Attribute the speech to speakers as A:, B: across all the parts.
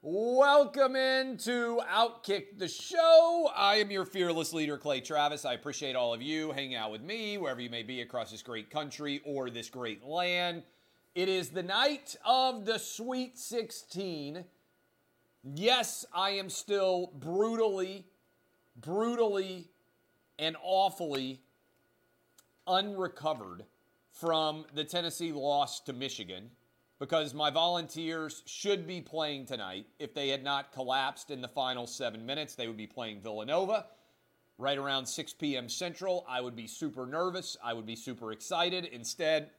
A: Welcome into Outkick the Show. I am your fearless leader, Clay Travis. I appreciate all of you hanging out with me, wherever you may be across this great country or this great land. It is the night of the Sweet 16. Yes, I am still brutally, brutally, and awfully unrecovered from the Tennessee loss to Michigan because my volunteers should be playing tonight. If they had not collapsed in the final seven minutes, they would be playing Villanova right around 6 p.m. Central. I would be super nervous. I would be super excited. Instead,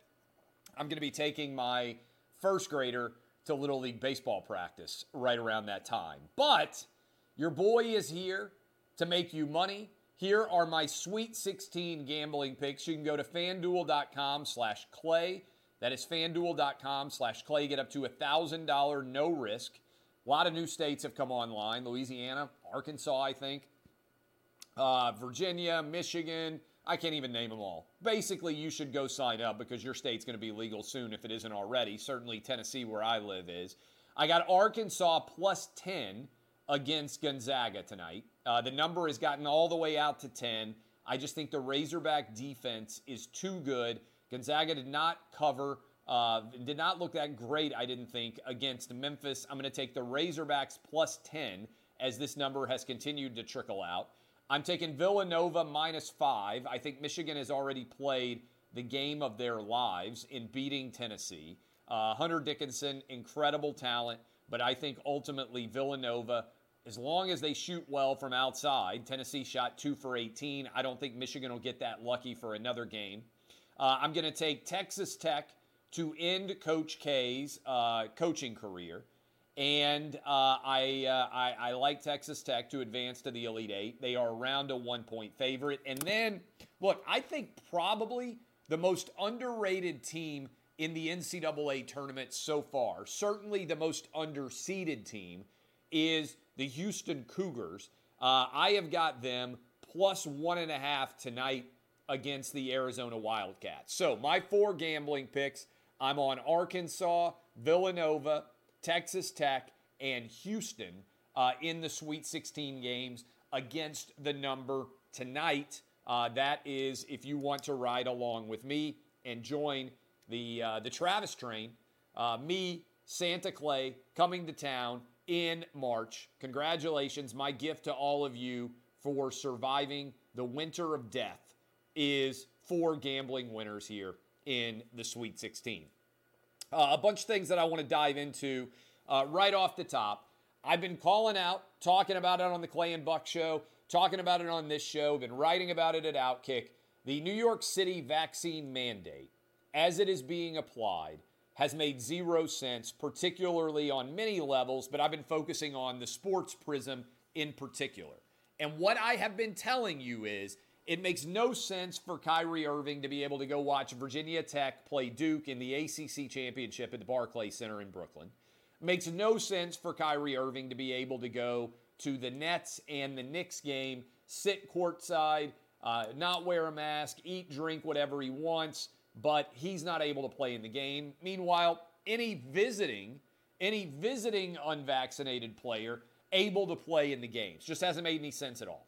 A: I'm going to be taking my first grader to Little League baseball practice right around that time. But your boy is here to make you money. Here are my Sweet 16 gambling picks. You can go to fanduel.com slash clay. That is fanduel.com slash clay. Get up to a $1,000 no risk. A lot of new states have come online Louisiana, Arkansas, I think, uh, Virginia, Michigan. I can't even name them all. Basically, you should go sign up because your state's going to be legal soon if it isn't already. Certainly, Tennessee, where I live, is. I got Arkansas plus 10 against Gonzaga tonight. Uh, the number has gotten all the way out to 10. I just think the Razorback defense is too good. Gonzaga did not cover, uh, did not look that great, I didn't think, against Memphis. I'm going to take the Razorbacks plus 10 as this number has continued to trickle out. I'm taking Villanova minus five. I think Michigan has already played the game of their lives in beating Tennessee. Uh, Hunter Dickinson, incredible talent, but I think ultimately Villanova, as long as they shoot well from outside, Tennessee shot two for 18. I don't think Michigan will get that lucky for another game. Uh, I'm going to take Texas Tech to end Coach K's uh, coaching career. And uh, I, uh, I, I like Texas Tech to advance to the Elite Eight. They are around a one point favorite. And then, look, I think probably the most underrated team in the NCAA tournament so far, certainly the most underseeded team, is the Houston Cougars. Uh, I have got them plus one and a half tonight against the Arizona Wildcats. So, my four gambling picks I'm on Arkansas, Villanova, Texas Tech, and Houston uh, in the Sweet 16 games against the number tonight. Uh, that is if you want to ride along with me and join the, uh, the Travis train. Uh, me, Santa Clay, coming to town in March. Congratulations. My gift to all of you for surviving the winter of death is four gambling winners here in the Sweet 16. Uh, a bunch of things that I want to dive into uh, right off the top. I've been calling out, talking about it on the Clay and Buck show, talking about it on this show, been writing about it at Outkick. The New York City vaccine mandate, as it is being applied, has made zero sense, particularly on many levels, but I've been focusing on the sports prism in particular. And what I have been telling you is it makes no sense for Kyrie Irving to be able to go watch Virginia Tech play Duke in the ACC championship at the Barclays Center in Brooklyn. Makes no sense for Kyrie Irving to be able to go to the Nets and the Knicks game, sit courtside, uh, not wear a mask, eat, drink, whatever he wants, but he's not able to play in the game. Meanwhile, any visiting, any visiting unvaccinated player able to play in the games just hasn't made any sense at all.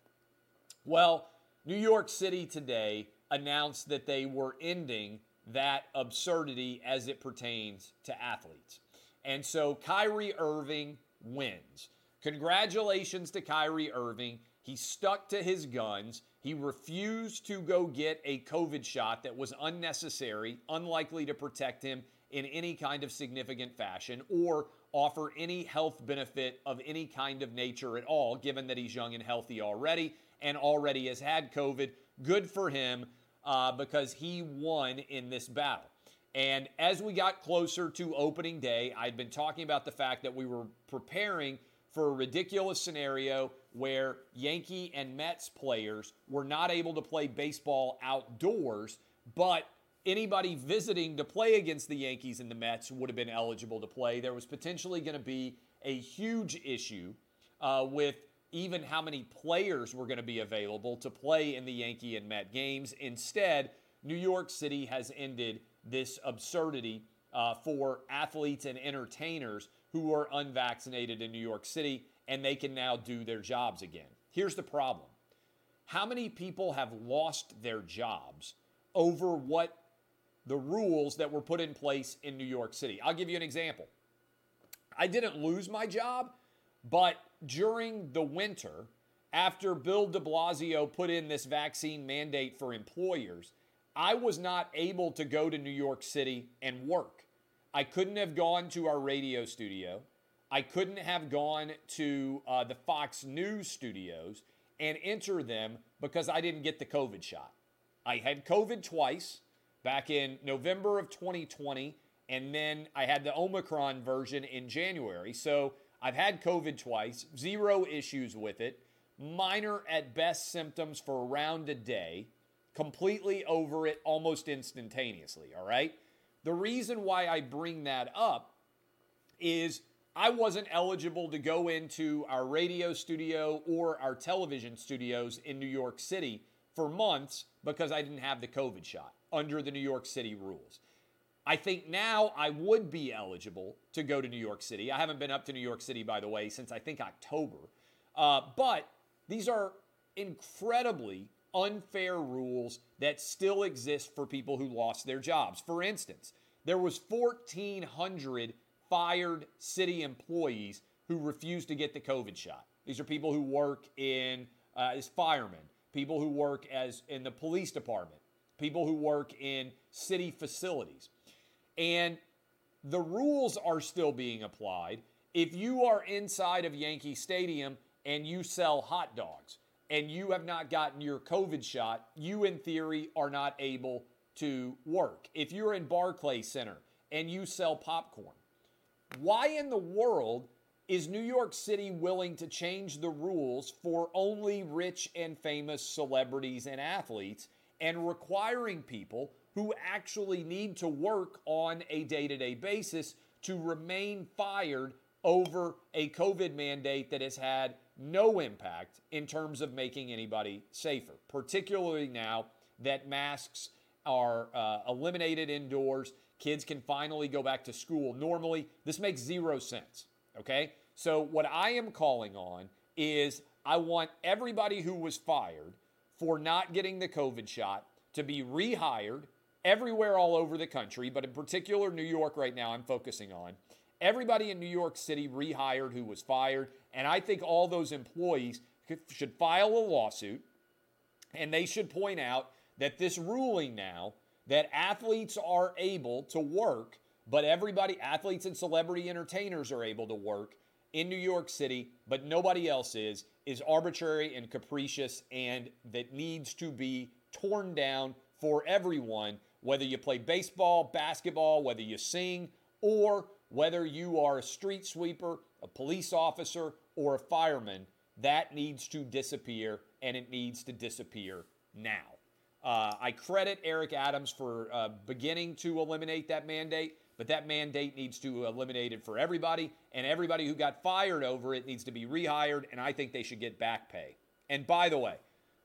A: Well, New York City today announced that they were ending that absurdity as it pertains to athletes. And so Kyrie Irving wins. Congratulations to Kyrie Irving. He stuck to his guns. He refused to go get a COVID shot that was unnecessary, unlikely to protect him in any kind of significant fashion, or offer any health benefit of any kind of nature at all, given that he's young and healthy already and already has had COVID. Good for him uh, because he won in this battle. And as we got closer to opening day, I'd been talking about the fact that we were preparing for a ridiculous scenario where Yankee and Mets players were not able to play baseball outdoors, but anybody visiting to play against the Yankees and the Mets would have been eligible to play. There was potentially going to be a huge issue uh, with even how many players were going to be available to play in the Yankee and Met games. Instead, New York City has ended this absurdity uh, for athletes and entertainers who are unvaccinated in New York City, and they can now do their jobs again. Here's the problem how many people have lost their jobs over what the rules that were put in place in New York City? I'll give you an example. I didn't lose my job, but during the winter, after Bill de Blasio put in this vaccine mandate for employers, I was not able to go to New York City and work. I couldn't have gone to our radio studio. I couldn't have gone to uh, the Fox News studios and enter them because I didn't get the COVID shot. I had COVID twice back in November of 2020, and then I had the Omicron version in January. So I've had COVID twice, zero issues with it, minor at best symptoms for around a day, completely over it almost instantaneously, all right? The reason why I bring that up is I wasn't eligible to go into our radio studio or our television studios in New York City for months because I didn't have the COVID shot under the New York City rules. I think now I would be eligible to go to New York City. I haven't been up to New York City, by the way, since I think October. Uh, but these are incredibly unfair rules that still exist for people who lost their jobs. For instance, there was 1400 fired city employees who refused to get the COVID shot. These are people who work in uh, as firemen, people who work as in the police department, people who work in city facilities. And the rules are still being applied. If you are inside of Yankee Stadium and you sell hot dogs, and you have not gotten your COVID shot, you in theory are not able to work. If you're in Barclay Center and you sell popcorn, why in the world is New York City willing to change the rules for only rich and famous celebrities and athletes and requiring people who actually need to work on a day to day basis to remain fired over a COVID mandate that has had no impact in terms of making anybody safer, particularly now that masks are uh, eliminated indoors. Kids can finally go back to school normally. This makes zero sense. Okay? So, what I am calling on is I want everybody who was fired for not getting the COVID shot to be rehired everywhere all over the country, but in particular, New York right now, I'm focusing on. Everybody in New York City rehired who was fired and I think all those employees should file a lawsuit and they should point out that this ruling now that athletes are able to work, but everybody, athletes and celebrity entertainers are able to work in New York City, but nobody else is, is arbitrary and capricious and that needs to be torn down for everyone, whether you play baseball, basketball, whether you sing, or whether you are a street sweeper, a police officer, or a fireman, that needs to disappear and it needs to disappear now. Uh, I credit Eric Adams for uh, beginning to eliminate that mandate, but that mandate needs to eliminate it for everybody, and everybody who got fired over it needs to be rehired, and I think they should get back pay. And by the way,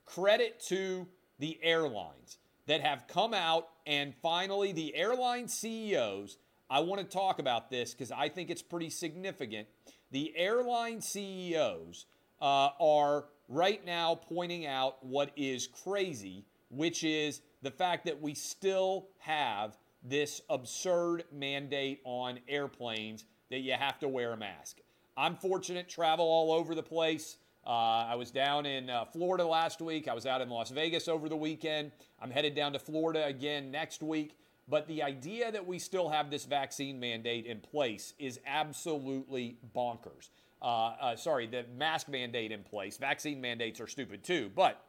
A: credit to the airlines that have come out and finally the airline CEOs. I want to talk about this because I think it's pretty significant the airline CEOs uh, are right now pointing out what is crazy, which is the fact that we still have this absurd mandate on airplanes that you have to wear a mask. I'm fortunate, travel all over the place. Uh, I was down in uh, Florida last week. I was out in Las Vegas over the weekend. I'm headed down to Florida again next week. But the idea that we still have this vaccine mandate in place is absolutely bonkers. Uh, uh, sorry, the mask mandate in place. Vaccine mandates are stupid too. But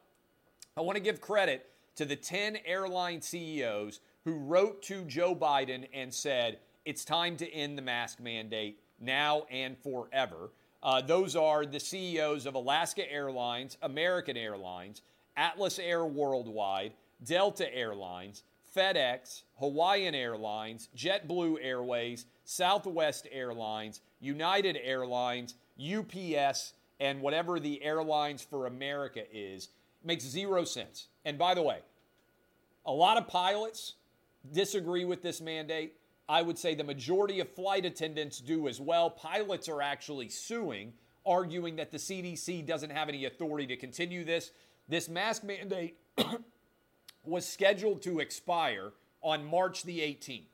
A: I want to give credit to the 10 airline CEOs who wrote to Joe Biden and said, it's time to end the mask mandate now and forever. Uh, those are the CEOs of Alaska Airlines, American Airlines, Atlas Air Worldwide, Delta Airlines, FedEx, Hawaiian Airlines, JetBlue Airways, Southwest Airlines, United Airlines, UPS, and whatever the Airlines for America is. makes zero sense. And by the way, a lot of pilots disagree with this mandate. I would say the majority of flight attendants do as well. Pilots are actually suing, arguing that the CDC doesn't have any authority to continue this. This mask mandate was scheduled to expire on March the 18th.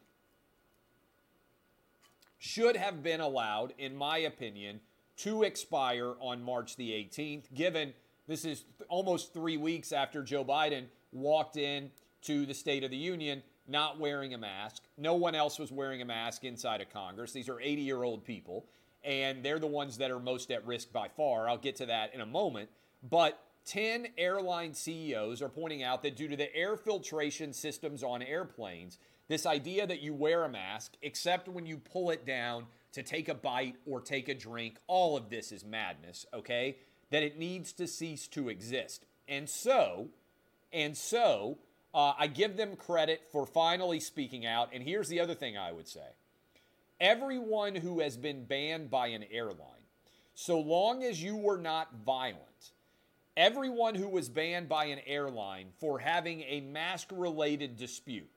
A: Should have been allowed, in my opinion, to expire on March the 18th, given this is almost three weeks after Joe Biden walked in to the State of the Union not wearing a mask. No one else was wearing a mask inside of Congress. These are 80 year old people, and they're the ones that are most at risk by far. I'll get to that in a moment. But 10 airline CEOs are pointing out that due to the air filtration systems on airplanes, this idea that you wear a mask, except when you pull it down to take a bite or take a drink, all of this is madness, okay? That it needs to cease to exist. And so, and so, uh, I give them credit for finally speaking out. And here's the other thing I would say everyone who has been banned by an airline, so long as you were not violent, everyone who was banned by an airline for having a mask related dispute,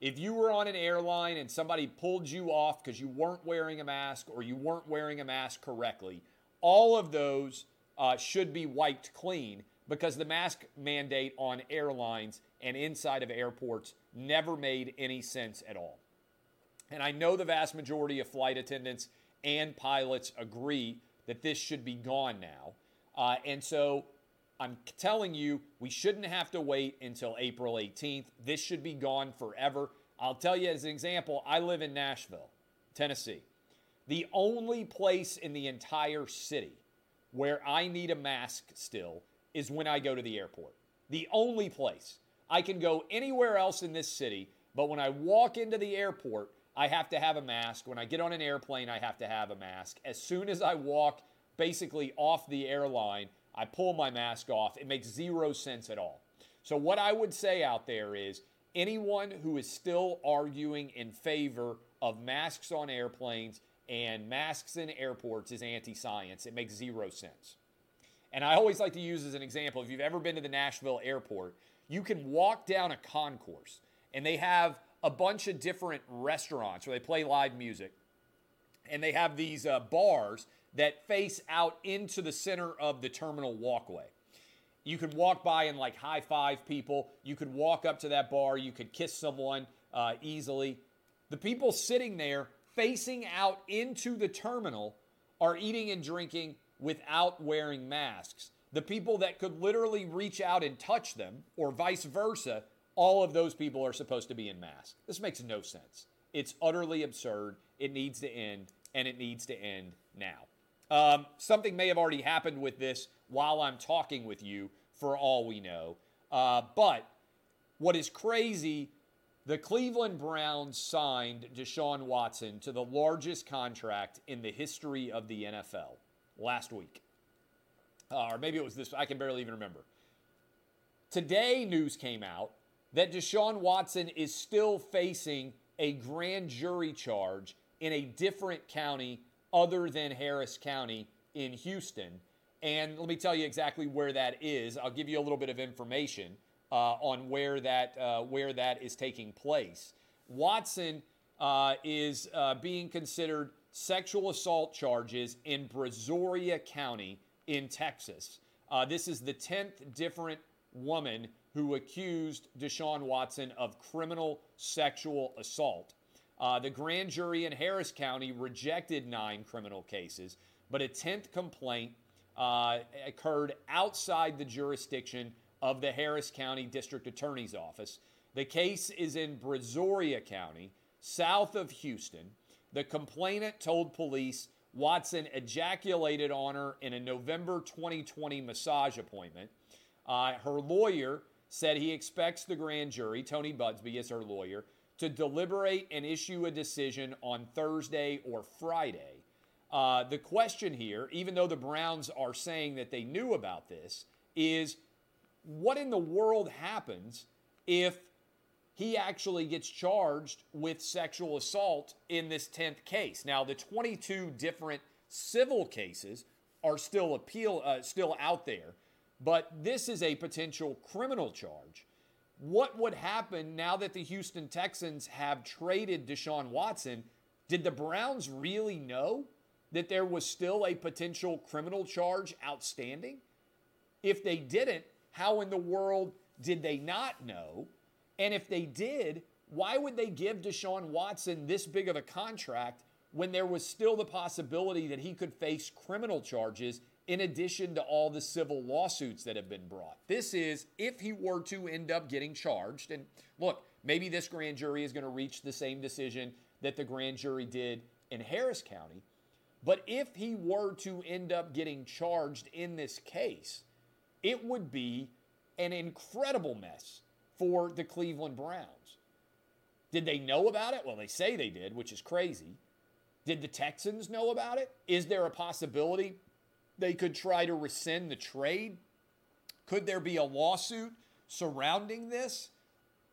A: if you were on an airline and somebody pulled you off because you weren't wearing a mask or you weren't wearing a mask correctly, all of those uh, should be wiped clean because the mask mandate on airlines and inside of airports never made any sense at all. And I know the vast majority of flight attendants and pilots agree that this should be gone now. Uh, and so I'm telling you, we shouldn't have to wait until April 18th. This should be gone forever. I'll tell you as an example, I live in Nashville, Tennessee. The only place in the entire city where I need a mask still is when I go to the airport. The only place. I can go anywhere else in this city, but when I walk into the airport, I have to have a mask. When I get on an airplane, I have to have a mask. As soon as I walk basically off the airline, I pull my mask off. It makes zero sense at all. So, what I would say out there is anyone who is still arguing in favor of masks on airplanes and masks in airports is anti science. It makes zero sense. And I always like to use as an example if you've ever been to the Nashville airport, you can walk down a concourse and they have a bunch of different restaurants where they play live music. And they have these uh, bars that face out into the center of the terminal walkway. You could walk by and like high five people. You could walk up to that bar. You could kiss someone uh, easily. The people sitting there facing out into the terminal are eating and drinking without wearing masks. The people that could literally reach out and touch them, or vice versa, all of those people are supposed to be in masks. This makes no sense. It's utterly absurd. It needs to end, and it needs to end now. Um, something may have already happened with this while I'm talking with you, for all we know. Uh, but what is crazy, the Cleveland Browns signed Deshaun Watson to the largest contract in the history of the NFL last week. Uh, or maybe it was this, I can barely even remember. Today, news came out that Deshaun Watson is still facing a grand jury charge in a different county other than Harris County in Houston. And let me tell you exactly where that is. I'll give you a little bit of information uh, on where that uh, where that is taking place. Watson uh, is uh, being considered sexual assault charges in Brazoria County in Texas. Uh, this is the tenth different woman who accused Deshaun Watson of criminal sexual assault. Uh, the grand jury in Harris County rejected nine criminal cases, but a 10th complaint uh, occurred outside the jurisdiction of the Harris County District Attorney's Office. The case is in Brazoria County, south of Houston. The complainant told police Watson ejaculated on her in a November 2020 massage appointment. Uh, her lawyer said he expects the grand jury, Tony Buzbee is her lawyer, to deliberate and issue a decision on Thursday or Friday. Uh, the question here, even though the Browns are saying that they knew about this, is what in the world happens if he actually gets charged with sexual assault in this 10th case? Now, the 22 different civil cases are still appeal uh, still out there, but this is a potential criminal charge what would happen now that the Houston Texans have traded Deshaun Watson? Did the Browns really know that there was still a potential criminal charge outstanding? If they didn't, how in the world did they not know? And if they did, why would they give Deshaun Watson this big of a contract when there was still the possibility that he could face criminal charges in addition to all the civil lawsuits that have been brought? This is if he were to end up getting charged. And look, maybe this grand jury is going to reach the same decision that the grand jury did in Harris County. But if he were to end up getting charged in this case, it would be an incredible mess for the Cleveland Browns. Did they know about it? Well, they say they did, which is crazy. Did the Texans know about it? Is there a possibility they could try to rescind the trade? Could there be a lawsuit surrounding this?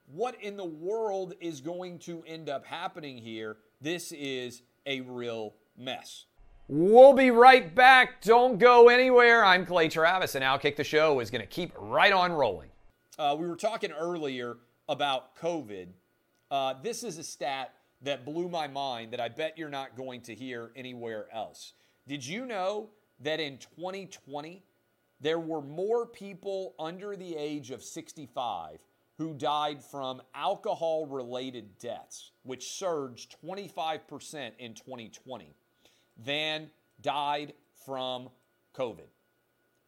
A: What in the world is going to end up happening here? This is a real mess. We'll be right back. Don't go anywhere. I'm Clay Travis, and Outkick the Show is going to keep right on rolling. Uh, we were talking earlier about COVID. Uh, this is a stat that blew my mind that I bet you're not going to hear anywhere else. Did you know that in 2020, there were more people under the age of 65 who died from alcohol related deaths, which surged 25% in 2020? than died from COVID,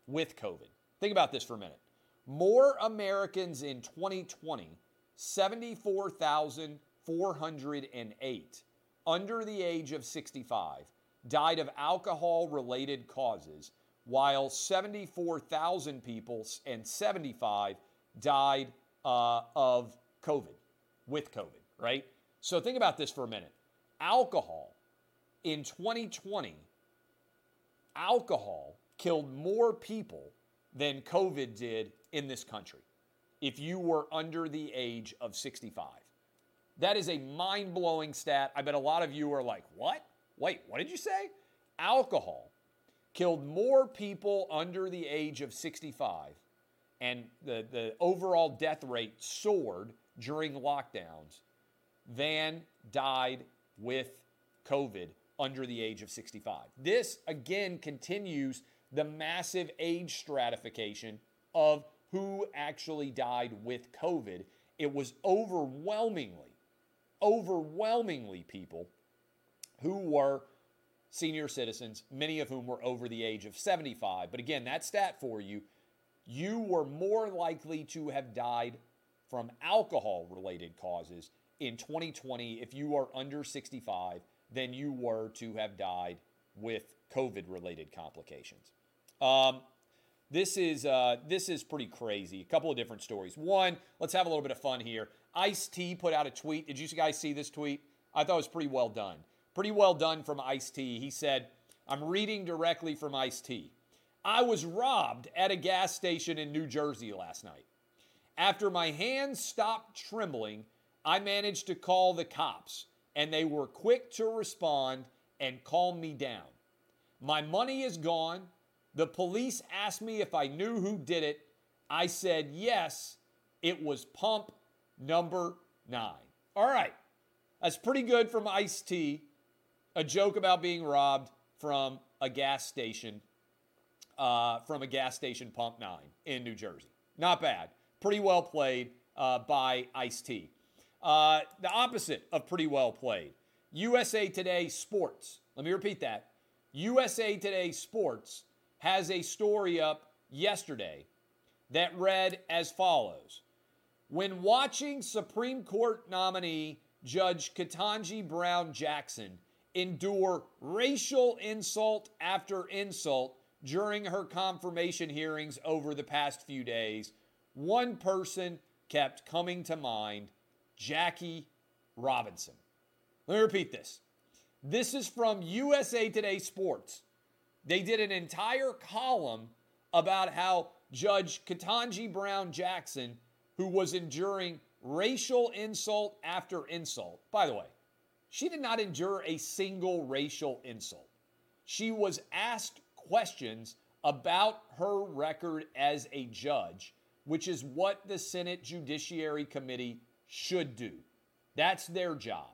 A: with COVID. Think about this for a minute. More Americans in 2020, 74,408 under the age of 65, died of alcohol related causes, while 74,000 people and 75 died uh, of COVID, with COVID, right? So think about this for a minute. Alcohol in 2020, alcohol killed more people than COVID did in this country if you were under the age of 65. That is a mind blowing stat. I bet a lot of you are like, what? Wait, what did you say? Alcohol killed more people under the age of 65, and the, the overall death rate soared during lockdowns than died with COVID under the age of 65. This, again, continues the massive age stratification of who actually died with COVID. It was overwhelmingly, overwhelmingly people who were senior citizens, many of whom were over the age of 75. But again, that stat for you, you were more likely to have died from alcohol related causes in 2020 if you are under 65 than you were to have died with COVID related complications. Um, this is uh, this is pretty crazy. A couple of different stories. One, let's have a little bit of fun here. Ice T put out a tweet. Did you guys see this tweet? I thought it was pretty well done. Pretty well done from Ice T. He said, "I'm reading directly from Ice T. I was robbed at a gas station in New Jersey last night. After my hands stopped trembling, I managed to call the cops and they were quick to respond and calm me down. My money is gone. The police asked me if I knew who did it. I said yes, it was pump number nine. All right, that's pretty good from Ice T. A joke about being robbed from a gas station, uh, from a gas station pump nine in New Jersey. Not bad. Pretty well played uh, by Ice T. Uh, the opposite of pretty well played. USA Today Sports. Let me repeat that. USA Today Sports has a story up yesterday that read as follows When watching Supreme Court nominee Judge Ketanji Brown Jackson endure racial insult after insult during her confirmation hearings over the past few days, one person kept coming to mind Jackie Robinson. Let me repeat this. This is from USA Today Sports. They did an entire column about how Judge Ketanji Brown Jackson, who was enduring racial insult after insult, by the way, she did not endure a single racial insult. She was asked questions about her record as a judge which is what the Senate Judiciary Committee should do. That's their job.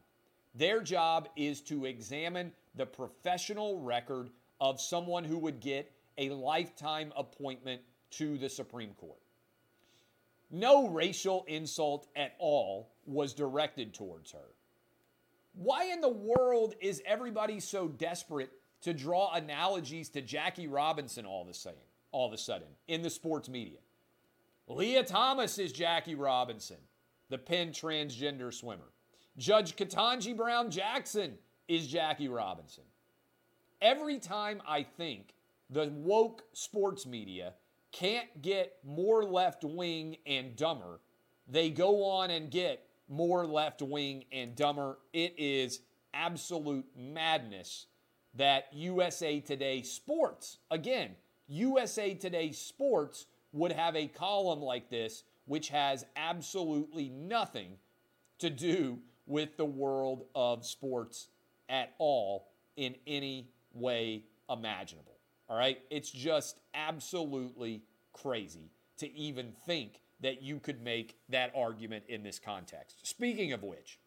A: Their job is to examine the professional record of someone who would get a lifetime appointment to the Supreme Court. No racial insult at all was directed towards her. Why in the world is everybody so desperate to draw analogies to Jackie Robinson all the same, all of a sudden in the sports media? Lia Thomas is Jackie Robinson, the Penn transgender swimmer. Judge Ketanji Brown Jackson is Jackie Robinson. Every time I think the woke sports media can't get more left wing and dumber, they go on and get more left wing and dumber. It is absolute madness that USA Today Sports, again, USA Today Sports would have a column like this, which has absolutely nothing to do with the world of sports at all in any way imaginable. All right? It's just absolutely crazy to even think that you could make that argument in this context. Speaking of which,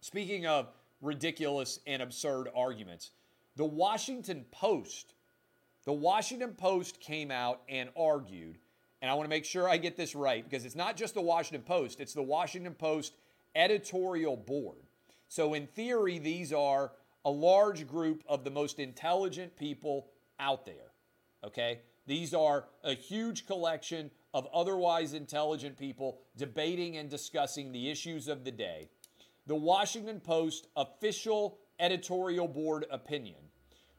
A: speaking of ridiculous and absurd arguments, the Washington Post, the Washington Post came out and argued, and I want to make sure I get this right because it's not just the Washington Post, it's the Washington Post editorial board. So, in theory, these are a large group of the most intelligent people out there. Okay? These are a huge collection of otherwise intelligent people debating and discussing the issues of the day. The Washington Post official editorial board opinion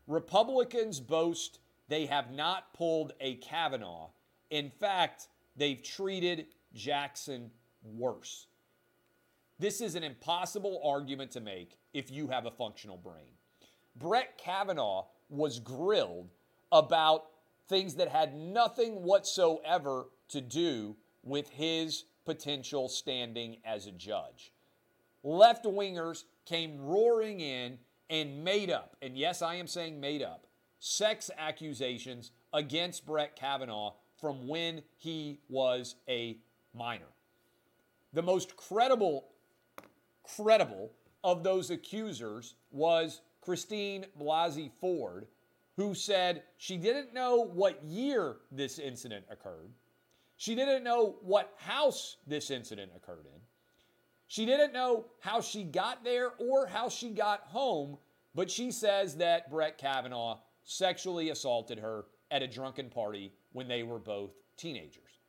A: Republicans boast they have not pulled a Kavanaugh. In fact, they've treated Jackson worse. This is an impossible argument to make if you have a functional brain. Brett Kavanaugh was grilled about things that had nothing whatsoever to do with his potential standing as a judge. Left wingers came roaring in and made up, and yes, I am saying made up, sex accusations against Brett Kavanaugh from when he was a minor. The most credible credible of those accusers was Christine Blasey Ford, who said she didn't know what year this incident occurred. She didn't know what house this incident occurred in. She didn't know how she got there or how she got home, but she says that Brett Kavanaugh sexually assaulted her at a drunken party when they were both teenagers.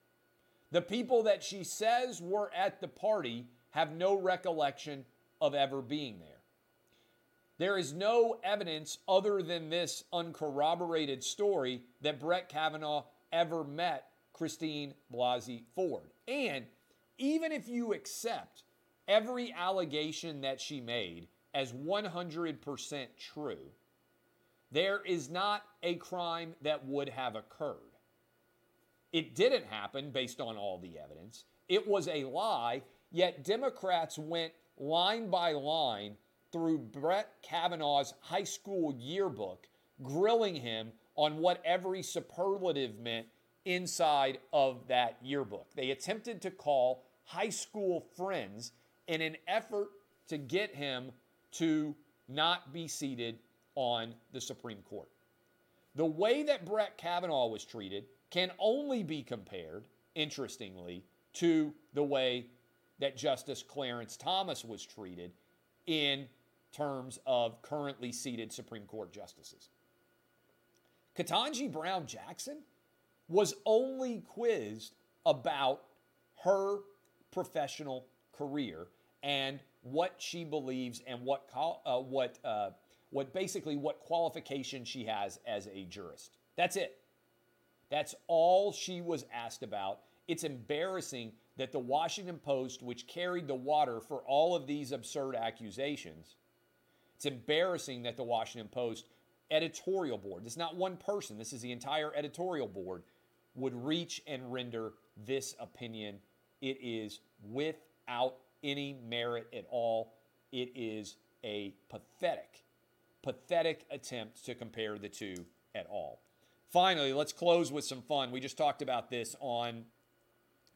A: The people that she says were at the party have no recollection of ever being there. There is no evidence other than this uncorroborated story that Brett Kavanaugh ever met Christine Blasey Ford. And even if you accept every allegation that she made as 100% true, there is not a crime that would have occurred. It didn't happen based on all the evidence. It was a lie Yet Democrats went line by line through Brett Kavanaugh's high school yearbook, grilling him on what every superlative meant inside of that yearbook. They attempted to call high school friends in an effort to get him to not be seated on the Supreme Court. The way that Brett Kavanaugh was treated can only be compared, interestingly, to the way that Justice Clarence Thomas was treated in terms of currently seated Supreme Court justices. Ketanji Brown Jackson was only quizzed about her professional career and what she believes and what uh, what uh, what basically what qualification she has as a jurist. That's it. That's all she was asked about. It's embarrassing that the Washington Post, which carried the water for all of these absurd accusations, it's embarrassing that the Washington Post editorial board, is not one person, this is the entire editorial board, would reach and render this opinion. It is without any merit at all. It is a pathetic, pathetic attempt to compare the two at all. Finally, let's close with some fun. We just talked about this on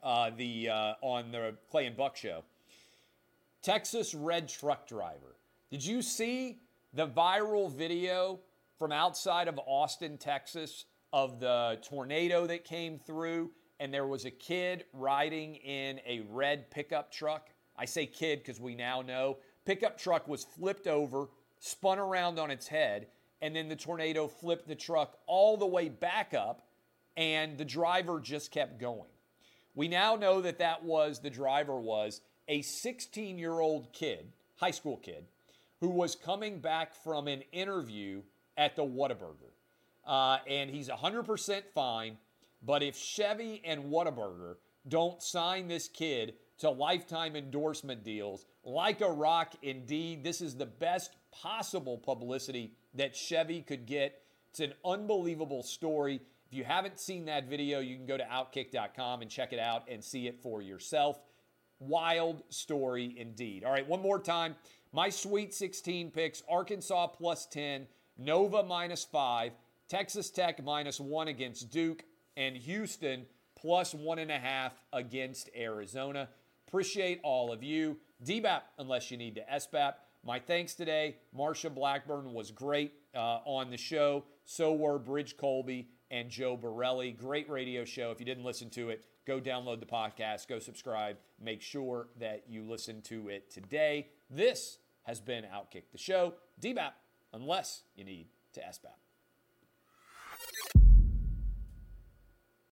A: uh, the uh, on the Clay and Buck show. Texas red truck driver. Did you see the viral video from outside of Austin, Texas, of the tornado that came through, and there was a kid riding in a red pickup truck? I say kid because we now know pickup truck was flipped over, spun around on its head, and then the tornado flipped the truck all the way back up, and the driver just kept going. We now know that that was the driver was a 16 year old kid, high school kid, who was coming back from an interview at the Whataburger. Uh, and he's 100% fine. But if Chevy and Whataburger don't sign this kid to lifetime endorsement deals, like a rock, indeed, this is the best possible publicity that Chevy could get. It's an unbelievable story. If you haven't seen that video, you can go to outkick.com and check it out and see it for yourself. Wild story indeed. All right, one more time. My Sweet 16 picks Arkansas plus 10, Nova minus 5, Texas Tech minus 1 against Duke, and Houston plus 1.5 against Arizona. Appreciate all of you. DBAP, unless you need to SBAP. My thanks today. Marsha Blackburn was great uh, on the show. So were Bridge Colby and Joe Borelli. Great radio show. If you didn't listen to it, go download the podcast, go subscribe. Make sure that you listen to it today. This has been Outkick the Show. DBAP, unless you need to SBAP.